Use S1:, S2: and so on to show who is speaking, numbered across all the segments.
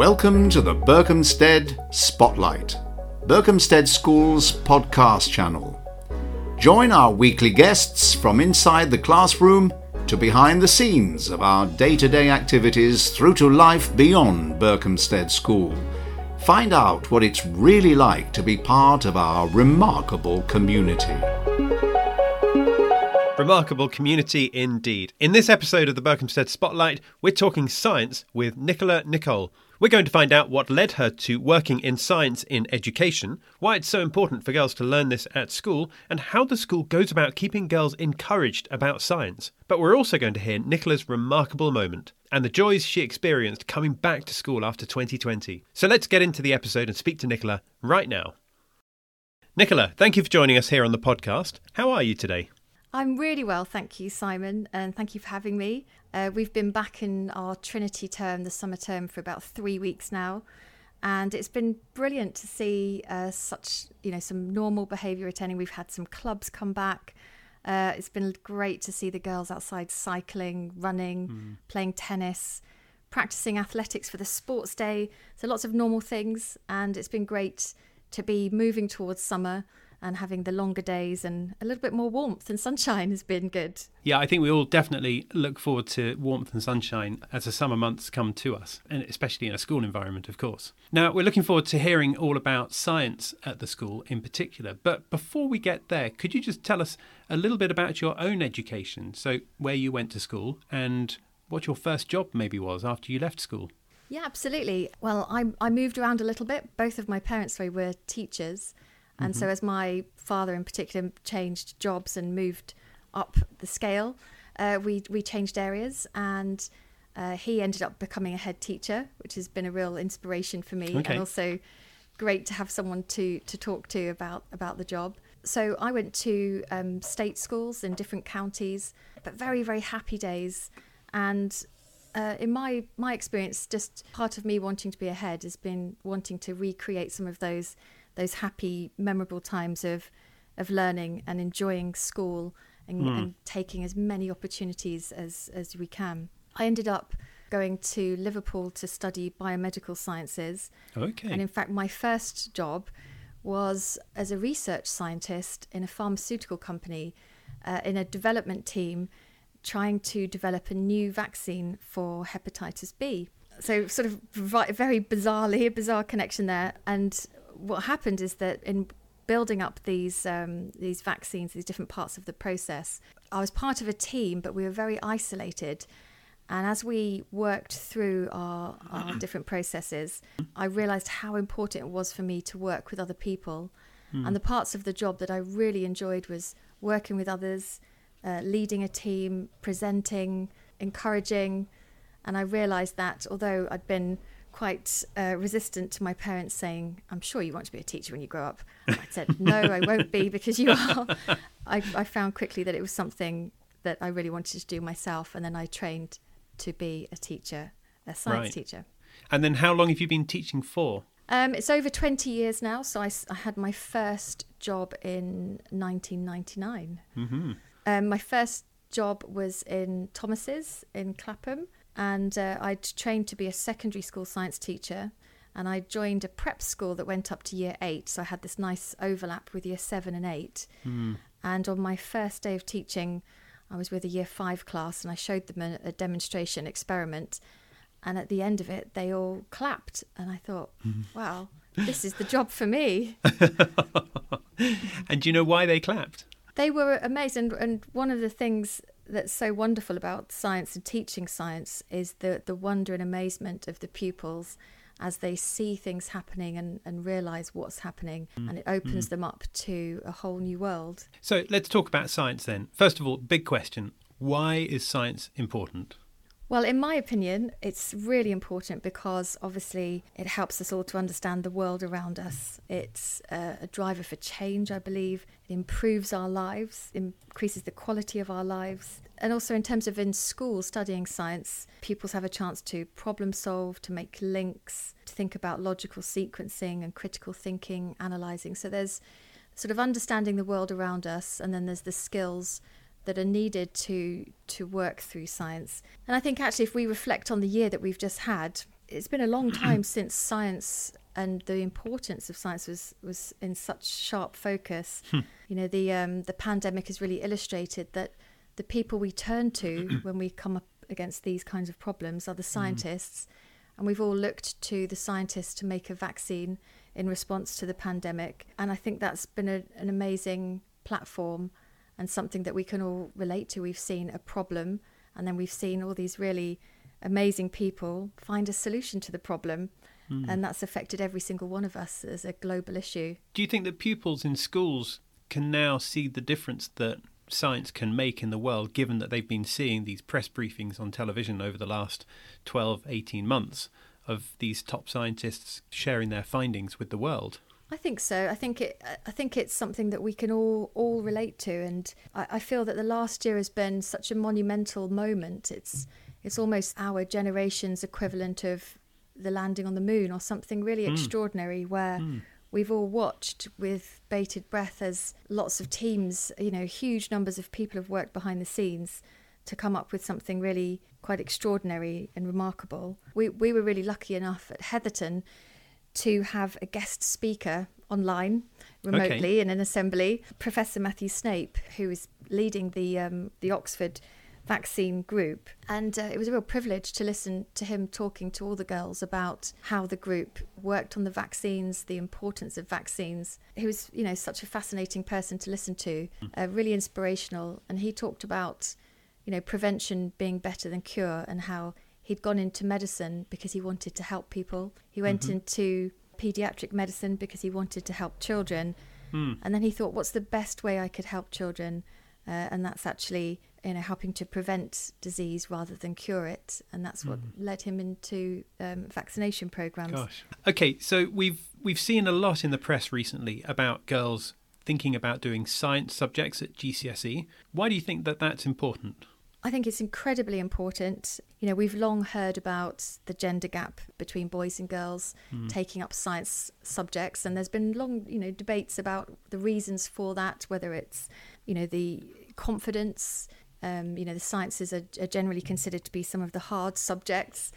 S1: Welcome to the Berkhamsted Spotlight, Berkhamsted School's podcast channel. Join our weekly guests from inside the classroom to behind the scenes of our day to day activities through to life beyond Berkhamsted School. Find out what it's really like to be part of our remarkable community.
S2: Remarkable community indeed. In this episode of the Berkhamsted Spotlight, we're talking science with Nicola Nicole. We're going to find out what led her to working in science in education, why it's so important for girls to learn this at school, and how the school goes about keeping girls encouraged about science. But we're also going to hear Nicola's remarkable moment and the joys she experienced coming back to school after 2020. So let's get into the episode and speak to Nicola right now. Nicola, thank you for joining us here on the podcast. How are you today?
S3: I'm really well, thank you, Simon, and thank you for having me. Uh, we've been back in our Trinity term, the summer term, for about three weeks now, and it's been brilliant to see uh, such, you know, some normal behaviour attending. We've had some clubs come back. Uh, it's been great to see the girls outside cycling, running, mm. playing tennis, practicing athletics for the sports day. So lots of normal things, and it's been great to be moving towards summer and having the longer days and a little bit more warmth and sunshine has been good.
S2: Yeah, I think we all definitely look forward to warmth and sunshine as the summer months come to us, and especially in a school environment, of course. Now, we're looking forward to hearing all about science at the school in particular. But before we get there, could you just tell us a little bit about your own education? So, where you went to school and what your first job maybe was after you left school?
S3: Yeah, absolutely. Well, I, I moved around a little bit. Both of my parents sorry, were teachers. And mm-hmm. so, as my father in particular changed jobs and moved up the scale, uh, we we changed areas, and uh, he ended up becoming a head teacher, which has been a real inspiration for me, okay. and also great to have someone to to talk to about about the job. So I went to um, state schools in different counties, but very very happy days, and uh, in my my experience, just part of me wanting to be ahead has been wanting to recreate some of those those happy, memorable times of of learning and enjoying school and, mm. and taking as many opportunities as as we can. I ended up going to Liverpool to study biomedical sciences.
S2: Okay.
S3: And in fact, my first job was as a research scientist in a pharmaceutical company uh, in a development team trying to develop a new vaccine for hepatitis B. So, sort of very bizarrely, a bizarre connection there. And what happened is that in building up these um, these vaccines, these different parts of the process, I was part of a team, but we were very isolated. And as we worked through our, our different processes, I realized how important it was for me to work with other people. Mm. And the parts of the job that I really enjoyed was working with others, uh, leading a team, presenting, encouraging. And I realized that although I'd been quite uh, resistant to my parents saying, I'm sure you want to be a teacher when you grow up. I said, No, I won't be because you are. I, I, found quickly that it was something that I really wanted to do myself. And then I trained to be a teacher, a science right. teacher.
S2: And then how long have you been teaching for?
S3: Um, it's over 20 years now. So I, I had my first job in 1999. Mm-hmm. Um, my first job was in Thomas's in Clapham and uh, I'd trained to be a secondary school science teacher. And I joined a prep school that went up to year eight, so I had this nice overlap with year seven and eight. Mm. And on my first day of teaching, I was with a year five class, and I showed them a, a demonstration experiment. And at the end of it, they all clapped, and I thought, mm. "Wow, this is the job for me."
S2: and do you know why they clapped?
S3: They were amazed, and, and one of the things that's so wonderful about science and teaching science is the the wonder and amazement of the pupils as they see things happening and, and realize what's happening mm. and it opens mm. them up to a whole new world.
S2: So let's talk about science then. First of all, big question. Why is science important?
S3: Well, in my opinion, it's really important because obviously it helps us all to understand the world around us. It's a, a driver for change, I believe. It improves our lives, increases the quality of our lives. And also, in terms of in school studying science, pupils have a chance to problem solve, to make links, to think about logical sequencing and critical thinking, analysing. So there's sort of understanding the world around us, and then there's the skills that are needed to to work through science. And I think actually if we reflect on the year that we've just had, it's been a long time since science and the importance of science was, was in such sharp focus.
S2: Hmm.
S3: You know, the um, the pandemic has really illustrated that the people we turn to when we come up against these kinds of problems are the
S2: Hmm.
S3: scientists, and we've all looked to the scientists to make a vaccine in response to the pandemic. And I think that's been a, an amazing platform and something that we can all relate to. We've seen a problem, and then we've seen all these really amazing people find a solution to the problem. Hmm. And that's affected every single one of us as a global issue.
S2: Do you think that pupils in schools can now see the difference that science can make in the world, given that they've been seeing these press briefings on television over the last 12, 18 months of these top scientists sharing their findings with the world?
S3: I think so. I think it. Uh, I think it's something that we can all all relate to, and I, I feel that the last year has been such a monumental moment. It's it's almost our generation's equivalent of the landing on the moon, or something really hmm. extraordinary, where hmm. we've all watched with bated breath as lots of teams, you know, huge numbers of people have worked behind the scenes to come up with something really quite extraordinary and remarkable. We we were really lucky enough at Heatherton to have a guest speaker online remotely
S2: Okay.
S3: in an assembly, Professor Matthew Snape, who is leading the um, the Oxford vaccine group, and uh, it was a real privilege to listen to him talking to all the girls about how the group worked on the vaccines, the importance of vaccines. He was, you know, such a fascinating person to listen to, uh, really inspirational, and he talked about, you know, prevention being better than cure, and how he'd gone into medicine because he wanted to help people. He went into pediatric medicine because he wanted to help children. And then he thought, what's the best way I could help children? Uh, and that's actually, you know, helping to prevent disease rather than cure it. And that's what led him into um, vaccination programs.
S2: Gosh. Okay, so we've we've seen a lot in the press recently about girls thinking about doing science subjects at GCSE. Why do you think that that's important?
S3: I think it's incredibly important. You know, we've long heard about the gender gap between boys and girls taking up science subjects, and there's been long, you know, debates about the reasons for that. Whether it's, you know, the confidence. Um, you know, the sciences are, are generally considered to be some of the hard subjects,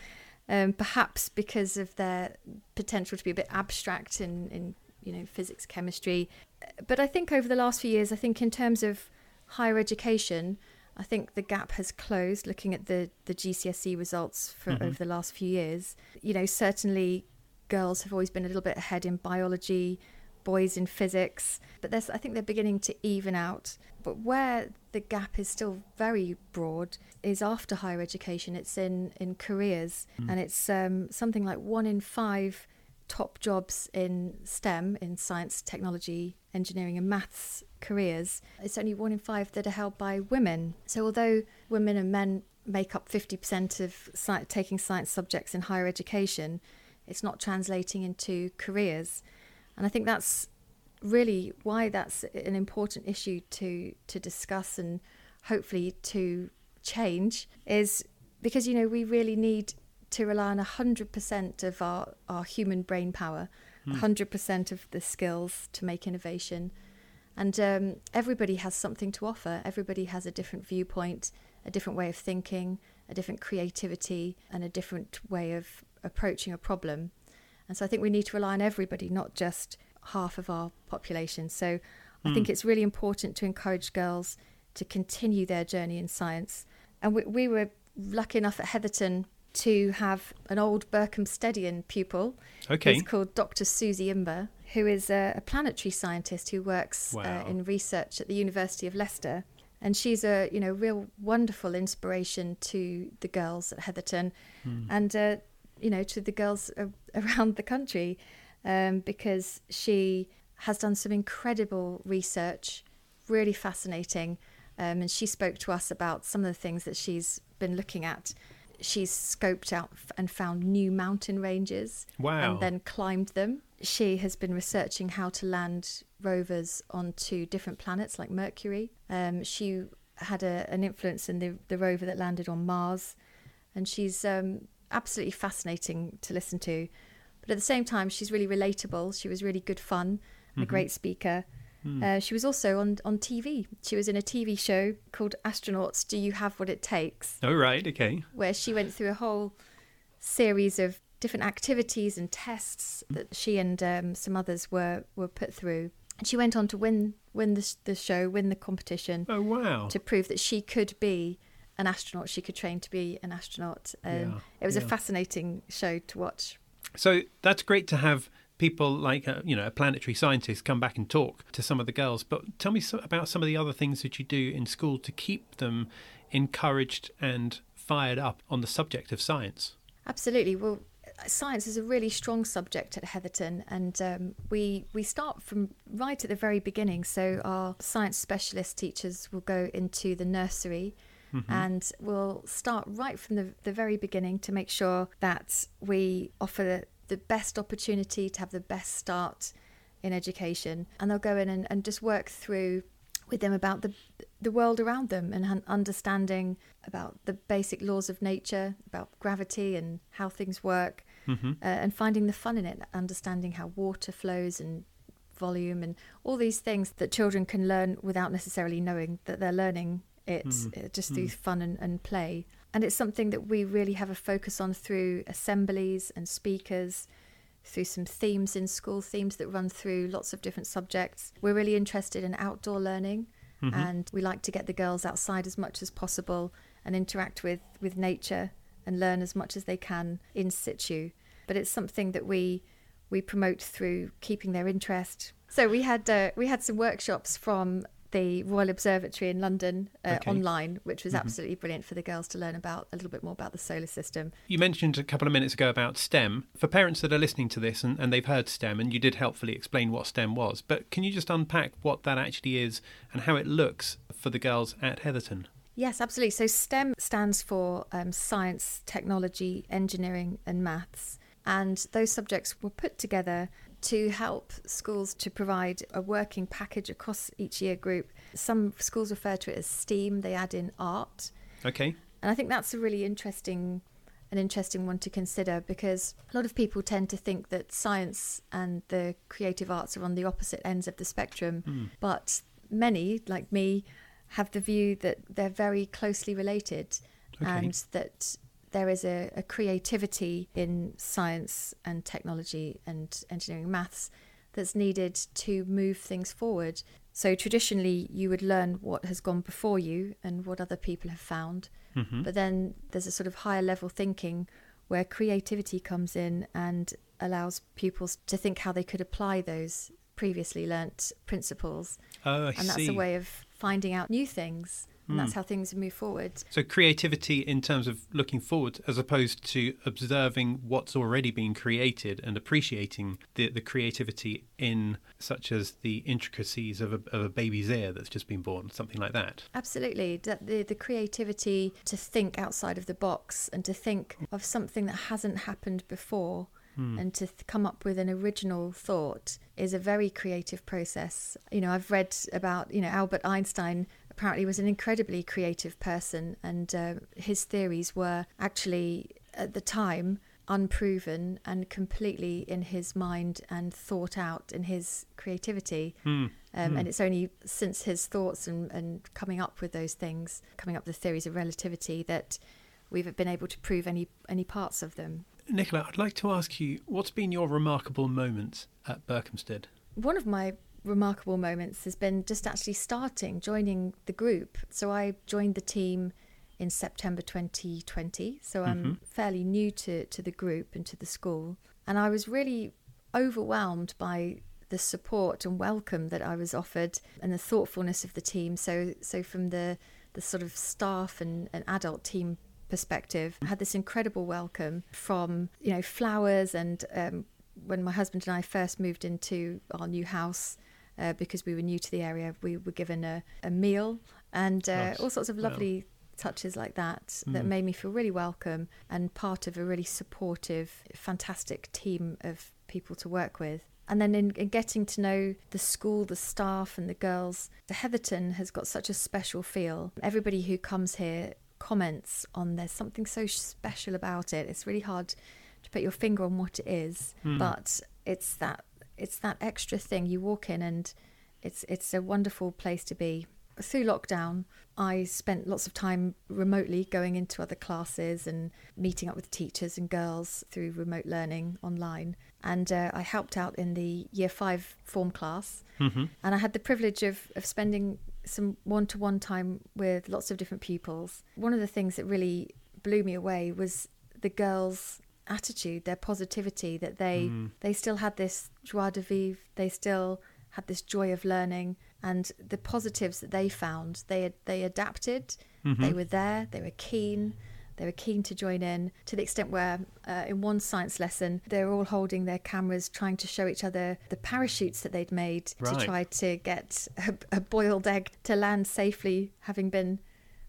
S3: um, perhaps because of their potential to be a bit abstract in, in you know physics, chemistry. But I think over the last few years, I think in terms of higher education, I think the gap has closed looking at the, the GCSE results for over the last few years. You know, certainly girls have always been a little bit ahead in biology, boys in physics, but there's, I think they're beginning to even out. But where the gap is still very broad is after higher education. It's in, in careers, and it's um, something like one in five top jobs in STEM, in science, technology, engineering, and maths careers, it's only one in five that are held by women. So, although women and men make up 50% of sci- taking science subjects in higher education, it's not translating into careers. And I think that's really why that's an important issue to, to discuss and hopefully to change is because, you know, we really need to rely on 100% of our, our human brain power, 100% of the skills to make innovation. And um, everybody has something to offer. Everybody has a different viewpoint, a different way of thinking, a different creativity, and a different way of approaching a problem. And so I think we need to rely on everybody, not just half of our population. So I think it's really important to encourage girls to continue their journey in science. And we, we were lucky enough at Heatherton to have an old Berkhamstedian pupil.
S2: Okay.
S3: He's called Dr. Susie Imber, who is a, a planetary scientist who works
S2: Wow.
S3: uh, in research at the University of Leicester. And she's a you know real wonderful inspiration to the girls at Heatherton, and uh, you know to the girls a- around the country, um, because she has done some incredible research, really fascinating, um, and she spoke to us about some of the things that she's been looking at. She's scoped out and found new mountain ranges,
S2: Wow.
S3: and then climbed them. She has been researching how to land rovers onto different planets like Mercury. Um, she had a, an influence in the, the rover that landed on Mars, and she's um, absolutely fascinating to listen to. But at the same time, she's really relatable. She was really good fun, and a great speaker. Uh, she was also on, on TV. She was in a TV show called Astronauts Do You Have What It Takes?
S2: Oh, right. Okay.
S3: where she went through a whole series of different activities and tests that she and um, some others were were put through. And she went on to win win the, the show, win the competition
S2: Oh wow!
S3: to prove that she could be an astronaut. She could train to be an astronaut. Um,
S2: Yeah,
S3: it was a fascinating show to watch.
S2: So that's great to have people like uh, you know a planetary scientist come back and talk to some of the girls. But tell me so, about some of the other things that you do in school to keep them encouraged and fired up on the subject of science.
S3: Absolutely. Well, science is a really strong subject at Heatherton, and um, we we start from right at the very beginning. So our science specialist teachers will go into the nursery. And we'll start right from the, the very beginning to make sure that we offer the, best opportunity to have the best start in education. And they'll go in and, and just work through with them about the the world around them and understanding about the basic laws of nature, about gravity and how things work, uh, and finding the fun in it, understanding how water flows and volume and all these things that children can learn without necessarily knowing that they're learning it uh, just through fun and, and play. And it's something that we really have a focus on through assemblies and speakers, through some themes in school, themes that run through lots of different subjects. We're really interested in outdoor learning and we like to get the girls outside as much as possible and interact with, with nature and learn as much as they can in situ. But it's something that we we promote through keeping their interest. So we had uh, we had some workshops from the Royal Observatory in London uh,
S2: Okay.
S3: online, which was absolutely brilliant for the girls to learn about a little bit more about the solar system.
S2: You mentioned a couple of minutes ago about STEM. For parents that are listening to this and, and they've heard STEM, and you did helpfully explain what STEM was, but can you just unpack what that actually is and how it looks for the girls at Heatherton?
S3: Yes, absolutely. So STEM stands for um, science, technology, engineering, and maths. And those subjects were put together to help schools to provide a working package across each year group. Some schools refer to it as STEAM, they add in art.
S2: Okay.
S3: And I think that's a really interesting an interesting one to consider because a lot of people tend to think that science and the creative arts are on the opposite ends of the spectrum. Hmm. But many, like me, have the view that they're very closely related
S2: Okay.
S3: and that there is a, a creativity in science and technology and engineering maths that's needed to move things forward. So traditionally, you would learn what has gone before you and what other people have found. Mm-hmm. But then there's a sort of higher level thinking where creativity comes in and allows pupils to think how they could apply those previously learnt principles.
S2: Oh,
S3: and that's a way of finding out new things. And that's hmm. how things move forward.
S2: So creativity in terms of looking forward, as opposed to observing what's already been created and appreciating the, the creativity in such as the intricacies of a, of a baby's ear that's just been born, something like that.
S3: Absolutely. The, the creativity to think outside of the box and to think of something that hasn't happened before hmm. and to th- come up with an original thought is a very creative process. You know, I've read about, you know, Albert Einstein apparently was an incredibly creative person and uh, his theories were actually at the time unproven and completely in his mind and thought out in his creativity. Um, And it's only since his thoughts and, and coming up with those things, coming up with the theories of relativity, that we've been able to prove any any parts of them.
S2: Nicola, I'd like to ask you, what's been your remarkable moment at Berkhamsted?
S3: One of my remarkable moments has been just actually starting, joining the group. So I joined the team in September 2020. So I'm fairly new to, to the group and to the school. And I was really overwhelmed by the support and welcome that I was offered and the thoughtfulness of the team. So so from the the sort of staff and, and adult team perspective, I had this incredible welcome from you know flowers and um, when my husband and I first moved into our new house. Uh, because we were new to the area, we were given a, a meal and uh,
S2: Nice.
S3: all sorts of lovely touches like that that made me feel really welcome and part of a really supportive, fantastic team of people to work with. And then in, in getting to know the school, the staff, and the girls, the Heatherton has got such a special feel. Everybody who comes here comments on there's something so special about it. It's really hard to put your finger on what it is, but it's that it's that extra thing. You walk in and it's it's a wonderful place to be. through lockdown, I spent lots of time remotely going into other classes and meeting up with teachers and girls through remote learning online. And uh, I helped out in the year five form class.
S2: Mm-hmm.
S3: And I had the privilege of, of spending some one to one time with lots of different pupils. One of the things that really blew me away was the girls' attitude, their positivity, that they,
S2: Mm.
S3: they still had this joie de vivre, they still had this joy of learning and the positives that they found they they adapted
S2: Mm-hmm.
S3: they were there they were keen they were keen to join in to the extent where uh, in one science lesson they were all holding their cameras trying to show each other the parachutes that they'd made
S2: Right.
S3: to try to get a, a boiled egg to land safely having been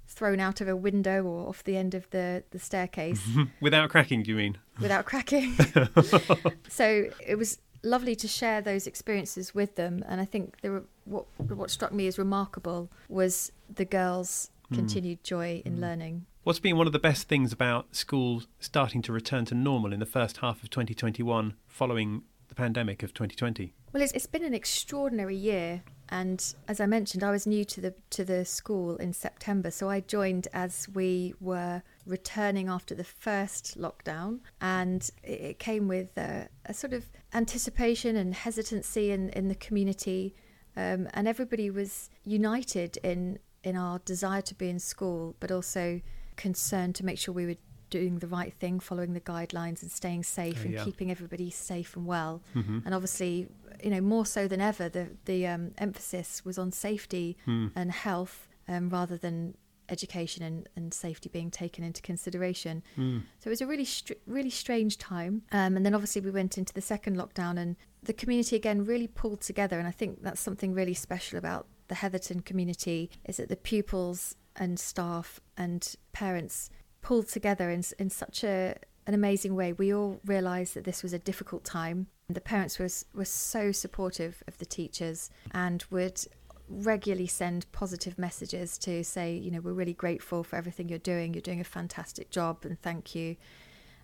S3: thrown out of a window or off the end of the, the staircase
S2: Without cracking, do you mean?
S3: without cracking. so it was lovely to share those experiences with them, and I think there were, what what struck me as remarkable was the girls' hmm. continued joy in hmm. learning.
S2: What's been one of the best things about schools starting to return to normal in the first half of 2021 following the pandemic of 2020?
S3: Well, it's, it's been an extraordinary year, and as I mentioned, I was new to the to the school in September, so I joined as we were returning after the first lockdown, and it, came with a, a sort of anticipation and hesitancy in in the community, um, and everybody was united in in our desire to be in school, but also concerned to make sure we were doing the right thing, following the guidelines and staying safe
S2: Oh,
S3: and
S2: yeah.
S3: keeping everybody safe and well.
S2: Mm-hmm.
S3: And obviously, you know, more so than ever, the the um, emphasis was on safety
S2: Hmm.
S3: and health um, rather than education and, and safety being taken into consideration.
S2: Hmm.
S3: So it was a really str- really strange time. Um, and then obviously we went into the second lockdown, and the community again really pulled together. And I think that's something really special about the Heatherton community is that the pupils and staff and parents pulled together in in such a an amazing way. We all realised that this was a difficult time. The parents was were so supportive of the teachers and would regularly send positive messages to say, you know, we're really grateful for everything you're doing. You're doing a fantastic job, and thank you.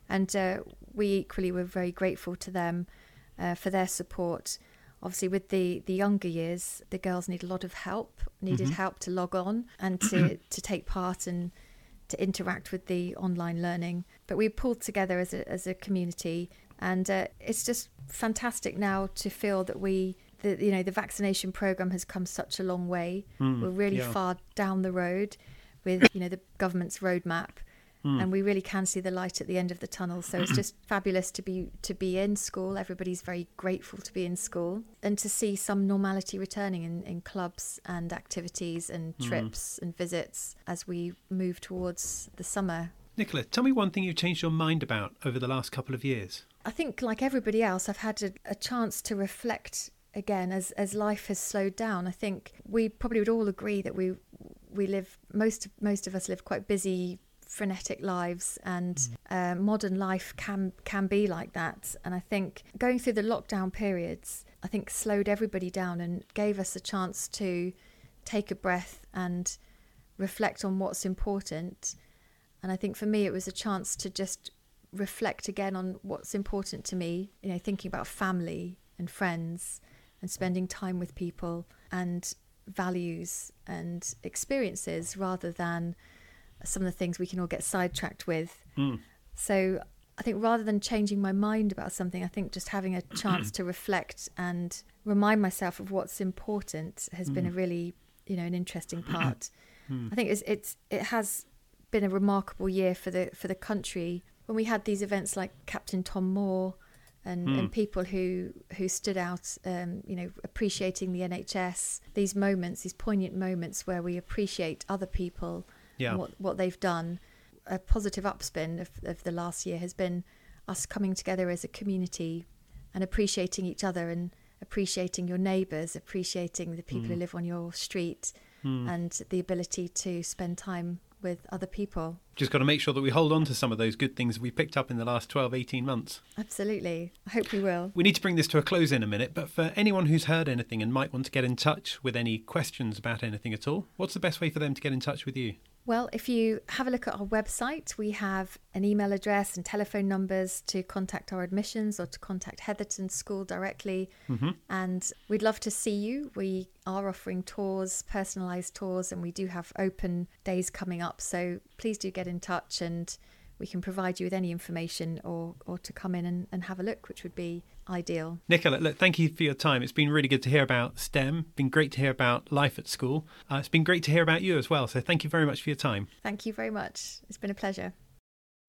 S3: And uh, we equally were very grateful to them uh, for their support. Obviously, with the, the younger years, the girls need a lot of help, needed
S2: Mhm.
S3: help to log on and to, to take part and to interact with the online learning. But we pulled together as a, as a community, and uh, it's just fantastic now to feel that we, the, you know, the vaccination program has come such a long way.
S2: Mm,
S3: We're really
S2: yeah.
S3: far down the road with, you know, the government's roadmap
S2: Mm.
S3: and we really can see the light at the end of the tunnel. So it's just fabulous to be to be in school. Everybody's very grateful to be in school and to see some normality returning in, in clubs and activities and
S2: Mm.
S3: trips and visits as we move towards the summer.
S2: Nicola, tell me one thing you've changed your mind about over the last couple of years.
S3: I think, like everybody else, I've had a, a chance to reflect again as as life has slowed down. I think we probably would all agree that we we live most most of us live quite busy, frenetic lives, and uh, modern life can can be like that. And I think going through the lockdown periods, I think slowed everybody down and gave us a chance to take a breath and reflect on what's important. And I think for me, it was a chance to just reflect again on what's important to me, you know, thinking about family and friends and spending time with people and values and experiences rather than some of the things we can all get sidetracked with.
S2: Mm.
S3: So I think rather than changing my mind about something, I think just having a chance to reflect and remind myself of what's important has been a hmm. really, you know, an interesting hmm. part. Hmm. I think it's, it's it has been a remarkable year for the for the country when we had these events like Captain Tom Moore and,
S2: Hmm.
S3: and people who who stood out, um, you know, appreciating the NHS. These moments, these poignant moments where we appreciate other people
S2: Yeah.
S3: what what they've done. A positive upspin of, of the last year has been us coming together as a community and appreciating each other and appreciating your neighbours, appreciating the people who live on your street, and the ability to spend time with other people.
S2: Just got to make sure that we hold on to some of those good things we picked up in the last 12, 18 months.
S3: Absolutely. I hope we will.
S2: We need to bring this to a close in a minute, but for anyone who's heard anything and might want to get in touch with any questions about anything at all, what's the best way for them to get in touch with you?
S3: Well, if you have a look at our website, we have an email address and telephone numbers to contact our admissions or to contact Heatherton School directly. Mm-hmm. And we'd love to see you. We are offering tours, personalised tours, and we do have open days coming up. So please do get in touch and we can provide you with any information or, or to come in and, and have a look, which would be ideal.
S2: Nicola, look, thank you for your time. It's been really good to hear about STEM. Been great to hear about life at school. Uh, it's been great to hear about you as well. So thank you very much for your time.
S3: Thank you very much. It's been a pleasure.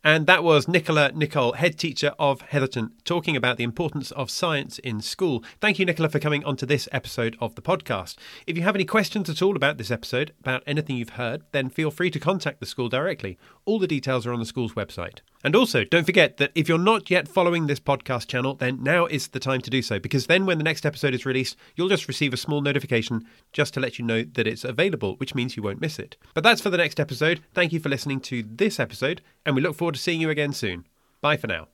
S2: And that was Nicola Nicole, head teacher of Heatherton, talking about the importance of science in school. Thank you, Nicola, for coming onto this episode of the podcast. If you have any questions at all about this episode, about anything you've heard, then feel free to contact the school directly. All the details are on the school's website. And also, don't forget that if you're not yet following this podcast channel, then now is the time to do so, because then when the next episode is released, you'll just receive a small notification just to let you know that it's available, which means you won't miss it. But that's for the next episode. Thank you for listening to this episode, and we look forward to seeing you again soon. Bye for now.